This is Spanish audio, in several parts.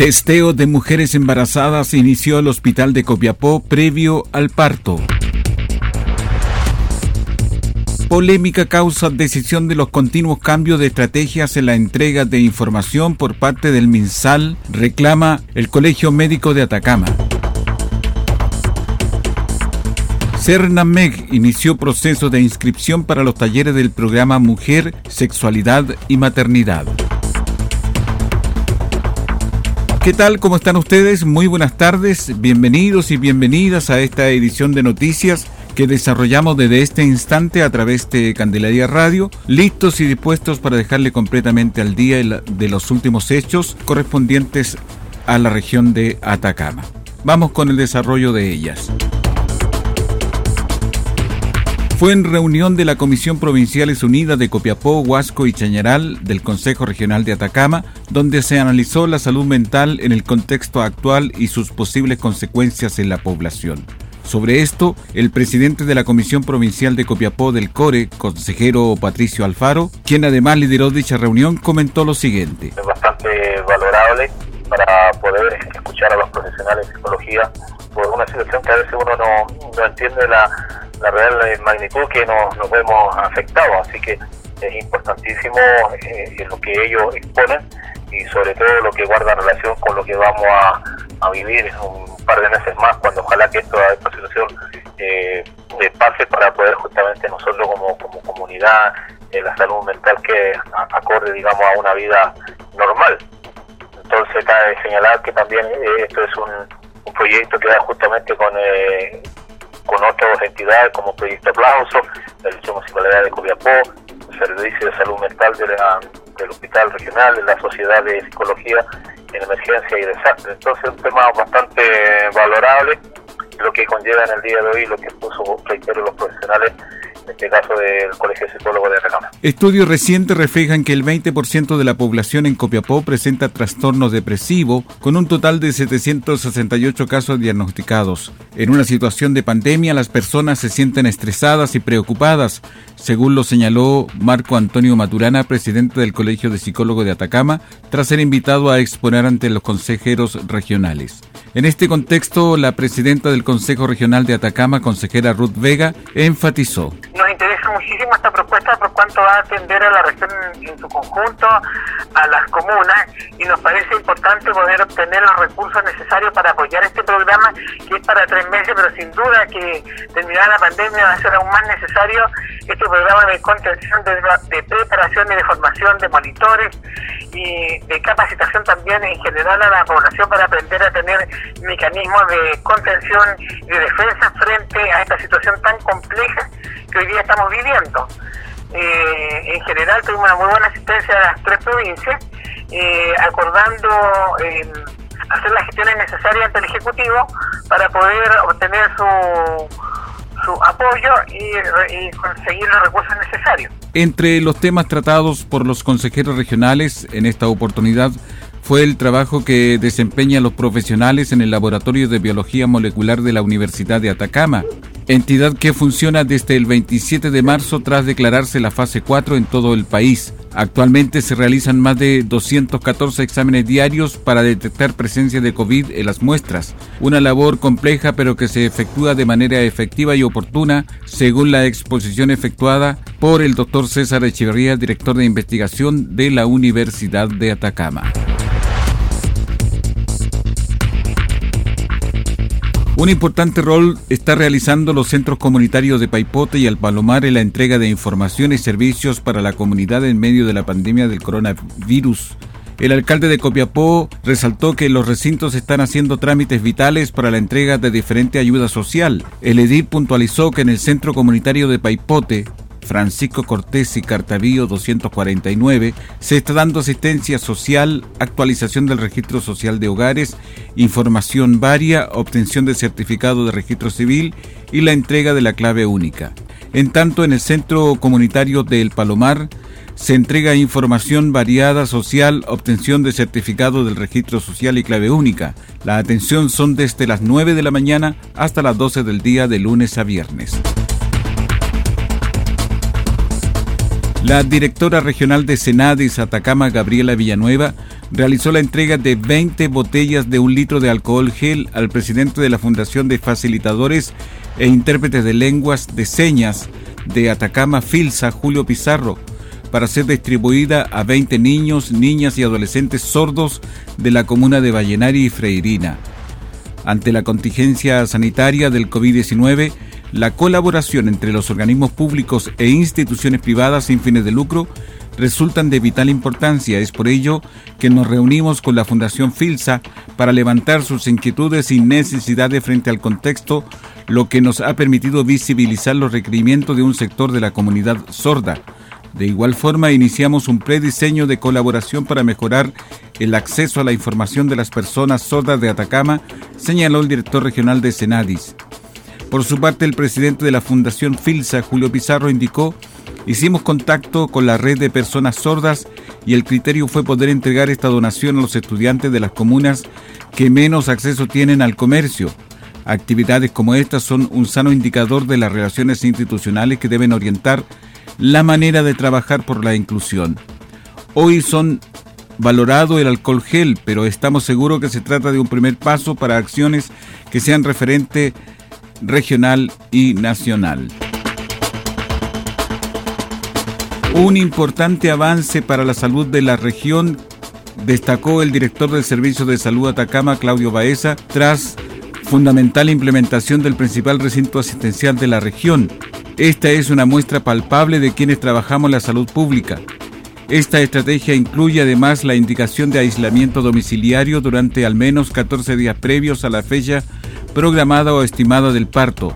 Testeo de mujeres embarazadas inició el hospital de Copiapó previo al parto. Polémica causa decisión de los continuos cambios de estrategias en la entrega de información por parte del MinSal, reclama el Colegio Médico de Atacama. Cernameg inició proceso de inscripción para los talleres del programa Mujer, Sexualidad y Maternidad. ¿Qué tal? ¿Cómo están ustedes? Muy buenas tardes, bienvenidos y bienvenidas a esta edición de noticias que desarrollamos desde este instante a través de Candelaria Radio, listos y dispuestos para dejarle completamente al día de los últimos hechos correspondientes a la región de Atacama. Vamos con el desarrollo de ellas fue en reunión de la Comisión Provinciales Unidas de Copiapó, Huasco y Chañaral del Consejo Regional de Atacama, donde se analizó la salud mental en el contexto actual y sus posibles consecuencias en la población. Sobre esto, el presidente de la Comisión Provincial de Copiapó del CORE, consejero Patricio Alfaro, quien además lideró dicha reunión, comentó lo siguiente. Es bastante valorable para poder escuchar a los profesionales de psicología por una situación que a veces uno no, no entiende la la real magnitud que nos, nos vemos afectados. Así que es importantísimo eh, lo que ellos exponen y sobre todo lo que guarda relación con lo que vamos a, a vivir un par de meses más, cuando ojalá que esto, esta situación eh, pase para poder justamente nosotros como, como comunidad, eh, la salud mental que acorde, digamos, a una vida normal. Entonces cabe señalar que también eh, esto es un, un proyecto que da justamente con con otras entidades como Proyecto Aplauso, la Lucha Municipalidad de Copiapó, el Servicio de Salud Mental del Hospital Regional, de la Sociedad de Psicología en Emergencia y Desastre. Entonces, un tema bastante valorable, lo que conlleva en el día de hoy, lo que puso, reitero, los profesionales este caso del Colegio de Psicólogos de. Estudios recientes reflejan que el 20% de la población en Copiapó presenta trastorno depresivo, con un total de 768 casos diagnosticados. En una situación de pandemia, las personas se sienten estresadas y preocupadas, según lo señaló Marco Antonio Maturana, presidente del Colegio de Psicólogos de Atacama, tras ser invitado a exponer ante los consejeros regionales. En este contexto, la presidenta del Consejo Regional de Atacama, consejera Ruth Vega, enfatizó. Nos interesa muchísimo esta propuesta por cuanto va a atender a la región en su conjunto, a las comunas, y nos parece importante poder obtener los recursos necesarios para apoyar este programa, que es para tres meses, pero sin duda que terminada la pandemia va a ser aún más necesario este programa de contención, de, preparación y de formación de monitores y de capacitación también en general a la población para aprender a tener mecanismos de contención y de defensa frente a esta situación tan compleja que hoy día estamos viviendo. Eh, en general tuvimos una muy buena asistencia de las tres provincias, eh, acordando eh, hacer las gestiones necesarias ante el Ejecutivo para poder obtener su, su apoyo y, y conseguir los recursos necesarios. Entre los temas tratados por los consejeros regionales en esta oportunidad fue el trabajo que desempeñan los profesionales en el Laboratorio de Biología Molecular de la Universidad de Atacama, entidad que funciona desde el 27 de marzo tras declararse la fase 4 en todo el país. Actualmente se realizan más de 214 exámenes diarios para detectar presencia de COVID en las muestras, una labor compleja pero que se efectúa de manera efectiva y oportuna según la exposición efectuada por el doctor César Echeverría, director de investigación de la Universidad de Atacama. Un importante rol está realizando los centros comunitarios de Paipote y Alpalomar en la entrega de información y servicios para la comunidad en medio de la pandemia del coronavirus. El alcalde de Copiapó resaltó que los recintos están haciendo trámites vitales para la entrega de diferente ayuda social. El edil puntualizó que en el centro comunitario de Paipote Francisco Cortés y Cartavío 249, se está dando asistencia social, actualización del registro social de hogares, información varia, obtención de certificado de registro civil y la entrega de la clave única. En tanto, en el centro comunitario del Palomar, se entrega información variada social, obtención de certificado del registro social y clave única. La atención son desde las 9 de la mañana hasta las 12 del día de lunes a viernes. La directora regional de Senadis Atacama, Gabriela Villanueva, realizó la entrega de 20 botellas de un litro de alcohol gel al presidente de la Fundación de Facilitadores e Intérpretes de Lenguas de Señas de Atacama, Filsa, Julio Pizarro, para ser distribuida a 20 niños, niñas y adolescentes sordos de la comuna de Vallenari y Freirina. Ante la contingencia sanitaria del COVID-19, la colaboración entre los organismos públicos e instituciones privadas sin fines de lucro resultan de vital importancia. Es por ello que nos reunimos con la Fundación Filsa para levantar sus inquietudes y necesidades frente al contexto, lo que nos ha permitido visibilizar los requerimientos de un sector de la comunidad sorda. De igual forma, iniciamos un prediseño de colaboración para mejorar el acceso a la información de las personas sordas de Atacama, señaló el director regional de Senadis. Por su parte, el presidente de la Fundación Filsa, Julio Pizarro, indicó, hicimos contacto con la red de personas sordas y el criterio fue poder entregar esta donación a los estudiantes de las comunas que menos acceso tienen al comercio. Actividades como estas son un sano indicador de las relaciones institucionales que deben orientar la manera de trabajar por la inclusión. Hoy son valorado el alcohol gel, pero estamos seguros que se trata de un primer paso para acciones que sean referentes regional y nacional. Un importante avance para la salud de la región destacó el director del Servicio de Salud Atacama, Claudio Baeza, tras fundamental implementación del principal recinto asistencial de la región. Esta es una muestra palpable de quienes trabajamos la salud pública. Esta estrategia incluye además la indicación de aislamiento domiciliario durante al menos 14 días previos a la fecha programada o estimada del parto.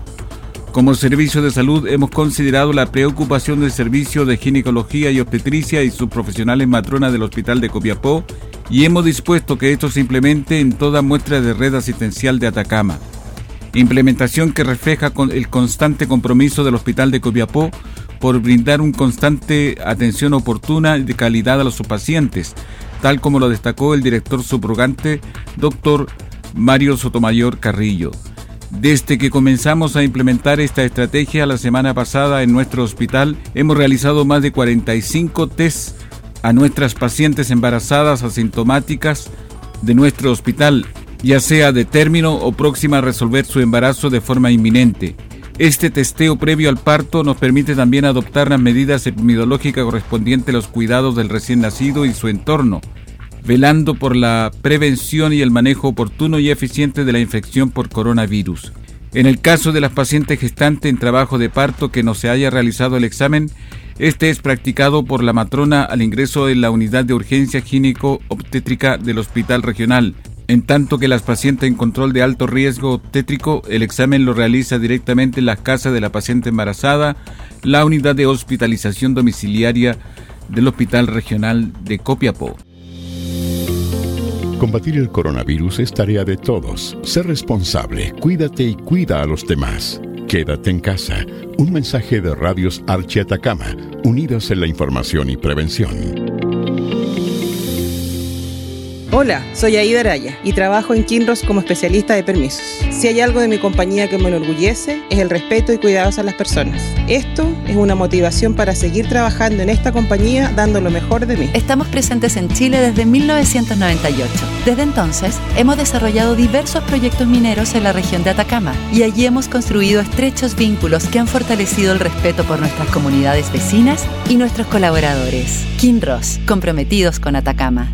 Como servicio de salud hemos considerado la preocupación del servicio de ginecología y obstetricia y sus profesionales matronas del Hospital de Copiapó y hemos dispuesto que esto se implemente en toda muestra de red asistencial de Atacama. Implementación que refleja el constante compromiso del Hospital de Copiapó por brindar un constante atención oportuna y de calidad a los pacientes, tal como lo destacó el director subrogante, doctor Mario Sotomayor Carrillo. Desde que comenzamos a implementar esta estrategia la semana pasada en nuestro hospital, hemos realizado más de 45 tests a nuestras pacientes embarazadas asintomáticas de nuestro hospital, ya sea de término o próxima a resolver su embarazo de forma inminente. Este testeo previo al parto nos permite también adoptar las medidas epidemiológicas correspondientes a los cuidados del recién nacido y su entorno, velando por la prevención y el manejo oportuno y eficiente de la infección por coronavirus. En el caso de las pacientes gestantes en trabajo de parto que no se haya realizado el examen, este es practicado por la matrona al ingreso en la unidad de urgencia gínico-obstétrica del hospital regional. En tanto que las pacientes en control de alto riesgo obstétrico, el examen lo realiza directamente en la casa de la paciente embarazada, la unidad de hospitalización domiciliaria del Hospital Regional de Copiapó. Combatir el coronavirus es tarea de todos. Sé responsable, cuídate y cuida a los demás. Quédate en casa. Un mensaje de Radios Archi Atacama, unidos en la información y prevención. Hola, soy Aida Araya y trabajo en Kinross como especialista de permisos. Si hay algo de mi compañía que me enorgullece, es el respeto y cuidados a las personas. Esto es una motivación para seguir trabajando en esta compañía dando lo mejor de mí. Estamos presentes en Chile desde 1998. Desde entonces, hemos desarrollado diversos proyectos mineros en la región de Atacama y allí hemos construido estrechos vínculos que han fortalecido el respeto por nuestras comunidades vecinas y nuestros colaboradores. Kinross, comprometidos con Atacama.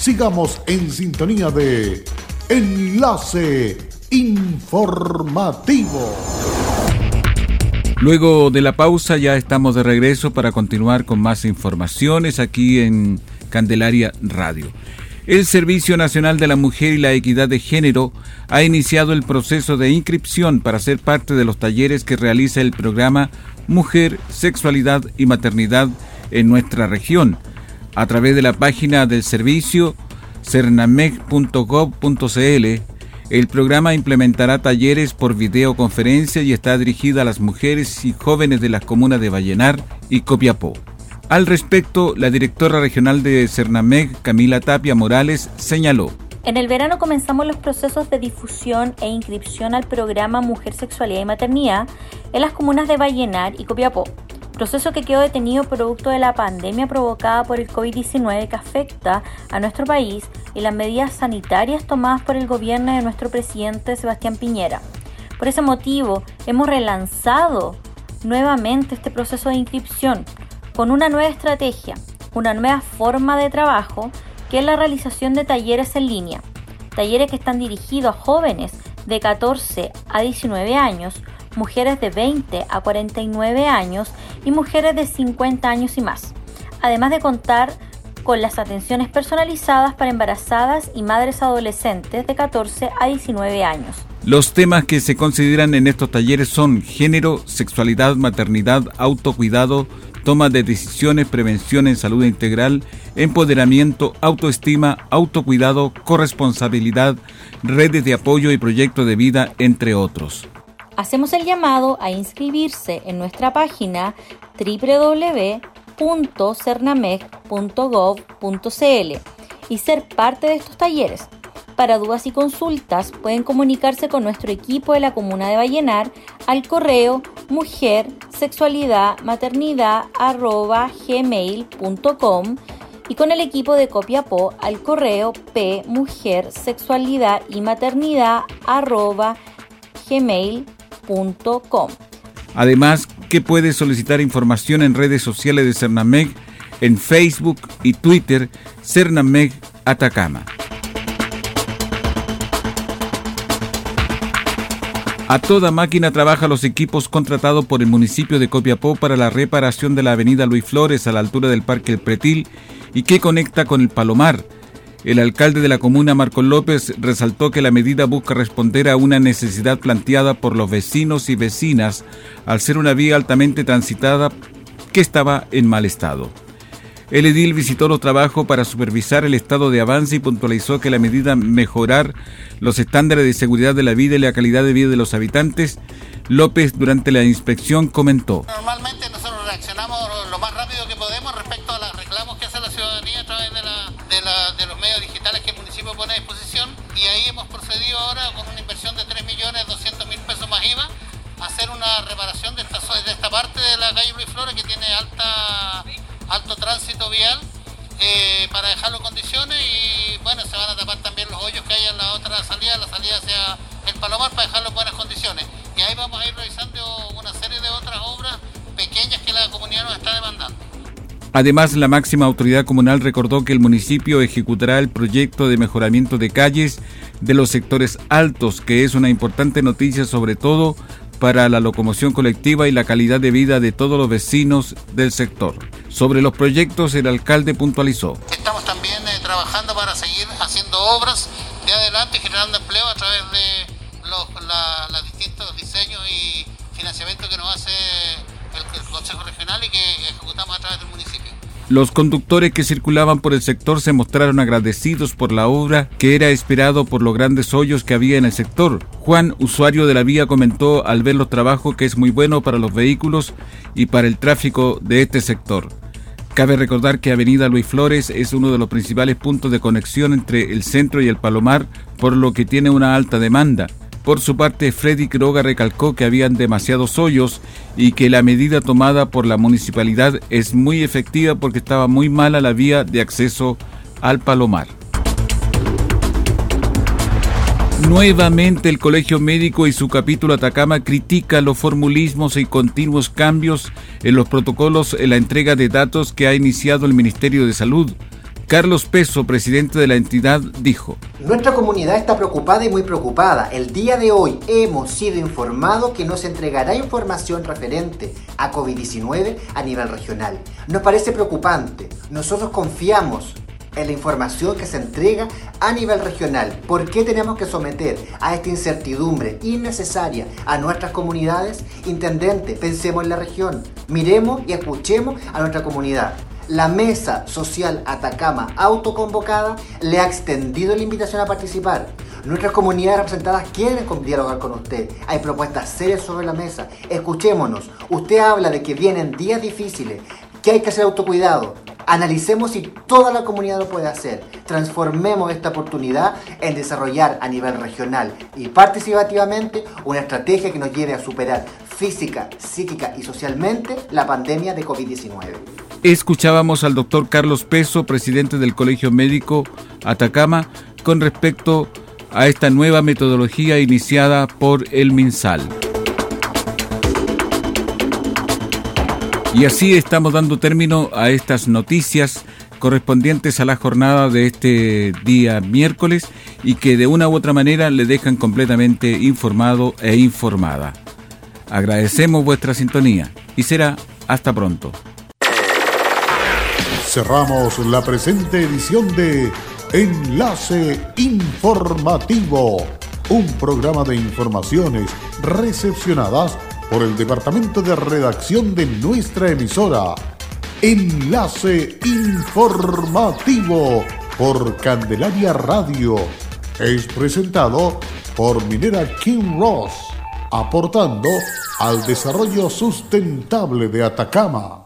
Sigamos en sintonía de Enlace Informativo. Luego de la pausa ya estamos de regreso para continuar con más informaciones aquí en Candelaria Radio. El Servicio Nacional de la Mujer y la Equidad de Género ha iniciado el proceso de inscripción para ser parte de los talleres que realiza el programa Mujer, Sexualidad y Maternidad en nuestra región. A través de la página del servicio cernamec.gov.cl, el programa implementará talleres por videoconferencia y está dirigida a las mujeres y jóvenes de las comunas de Vallenar y Copiapó. Al respecto, la directora regional de Cernamec, Camila Tapia Morales, señaló. En el verano comenzamos los procesos de difusión e inscripción al programa Mujer, Sexualidad y Maternidad en las comunas de Vallenar y Copiapó, proceso que quedó detenido producto de la pandemia provocada por el COVID-19 que afecta a nuestro país y las medidas sanitarias tomadas por el gobierno de nuestro presidente Sebastián Piñera. Por ese motivo, hemos relanzado nuevamente este proceso de inscripción con una nueva estrategia, una nueva forma de trabajo, que es la realización de talleres en línea. Talleres que están dirigidos a jóvenes de 14 a 19 años, mujeres de 20 a 49 años y mujeres de 50 años y más. Además de contar con las atenciones personalizadas para embarazadas y madres adolescentes de 14 a 19 años. Los temas que se consideran en estos talleres son género, sexualidad, maternidad, autocuidado, toma de decisiones, prevención en salud integral, empoderamiento, autoestima, autocuidado, corresponsabilidad, redes de apoyo y proyectos de vida, entre otros. Hacemos el llamado a inscribirse en nuestra página www.cernamec.gov.cl y ser parte de estos talleres. Para dudas y consultas pueden comunicarse con nuestro equipo de la Comuna de Vallenar al correo mujer sexualidad gmail.com y con el equipo de Copiapó al correo p mujer sexualidad y maternidad gmail.com. Además, que puede solicitar información en redes sociales de Cernameg en Facebook y Twitter Cernameg Atacama. A toda máquina trabaja los equipos contratados por el municipio de Copiapó para la reparación de la avenida Luis Flores a la altura del Parque El Pretil y que conecta con el Palomar. El alcalde de la comuna, Marco López, resaltó que la medida busca responder a una necesidad planteada por los vecinos y vecinas al ser una vía altamente transitada que estaba en mal estado. El edil visitó los trabajos para supervisar el estado de avance y puntualizó que la medida mejorar los estándares de seguridad de la vida y la calidad de vida de los habitantes. López durante la inspección comentó. Normalmente nosotros reaccionamos lo más rápido que podemos respecto a los reclamos que hace la ciudadanía a través de, de, los medios digitales que el municipio pone a disposición y ahí hemos procedido ahora con una inversión de 3.200.000 pesos más IVA a hacer una reparación de esta, de esta parte de la calle Luis Flores que tiene alta alto tránsito vial eh, para dejarlo en condiciones y bueno, se van a tapar también los hoyos que hay en la otra salida, la salida hacia el Palomar para dejarlo en buenas condiciones. Y ahí vamos a ir realizando una serie de otras obras pequeñas que la comunidad nos está demandando. Además, la máxima autoridad comunal recordó que el municipio ejecutará el proyecto de mejoramiento de calles de los sectores altos, que es una importante noticia sobre todo para la locomoción colectiva y la calidad de vida de todos los vecinos del sector. Sobre los proyectos, el alcalde puntualizó. Estamos también eh, trabajando Los conductores que circulaban por el sector se mostraron agradecidos por la obra que era esperado por los grandes hoyos que había en el sector. Juan, usuario de la vía, comentó al ver los trabajos que es muy bueno para los vehículos y para el tráfico de este sector. Cabe recordar que Avenida Luis Flores es uno de los principales puntos de conexión entre el centro y el Palomar, por lo que tiene una alta demanda. Por su parte, Freddy Quiroga recalcó que habían demasiados hoyos y que la medida tomada por la municipalidad es muy efectiva porque estaba muy mala la vía de acceso al Palomar. Nuevamente el Colegio Médico y su capítulo Atacama critica los formulismos y continuos cambios en los protocolos en la entrega de datos que ha iniciado el Ministerio de Salud. Carlos Peso, presidente de la entidad, dijo, Nuestra comunidad está preocupada y muy preocupada. El día de hoy hemos sido informados que nos entregará información referente a COVID-19 a nivel regional. Nos parece preocupante. Nosotros confiamos en la información que se entrega a nivel regional. ¿Por qué tenemos que someter a esta incertidumbre innecesaria a nuestras comunidades? Intendente, pensemos en la región, miremos y escuchemos a nuestra comunidad. La Mesa Social Atacama autoconvocada le ha extendido la invitación a participar. Nuestras comunidades representadas quieren dialogar con usted. Hay propuestas serias sobre la mesa. Escuchémonos. Usted habla de que vienen días difíciles, que hay que hacer autocuidado. Analicemos si toda la comunidad lo puede hacer. Transformemos esta oportunidad en desarrollar a nivel regional y participativamente una estrategia que nos lleve a superar física, psíquica y socialmente la pandemia de COVID-19. Escuchábamos al doctor Carlos Peso, presidente del Colegio Médico Atacama, con respecto a esta nueva metodología iniciada por el MinSal. Y así estamos dando término a estas noticias correspondientes a la jornada de este día miércoles y que de una u otra manera le dejan completamente informado e informada. Agradecemos vuestra sintonía y será hasta pronto. Cerramos la presente edición de Enlace Informativo, un programa de informaciones recepcionadas por el departamento de redacción de nuestra emisora. Enlace informativo por Candelaria Radio. Es presentado por Minera King Ross, aportando al desarrollo sustentable de Atacama.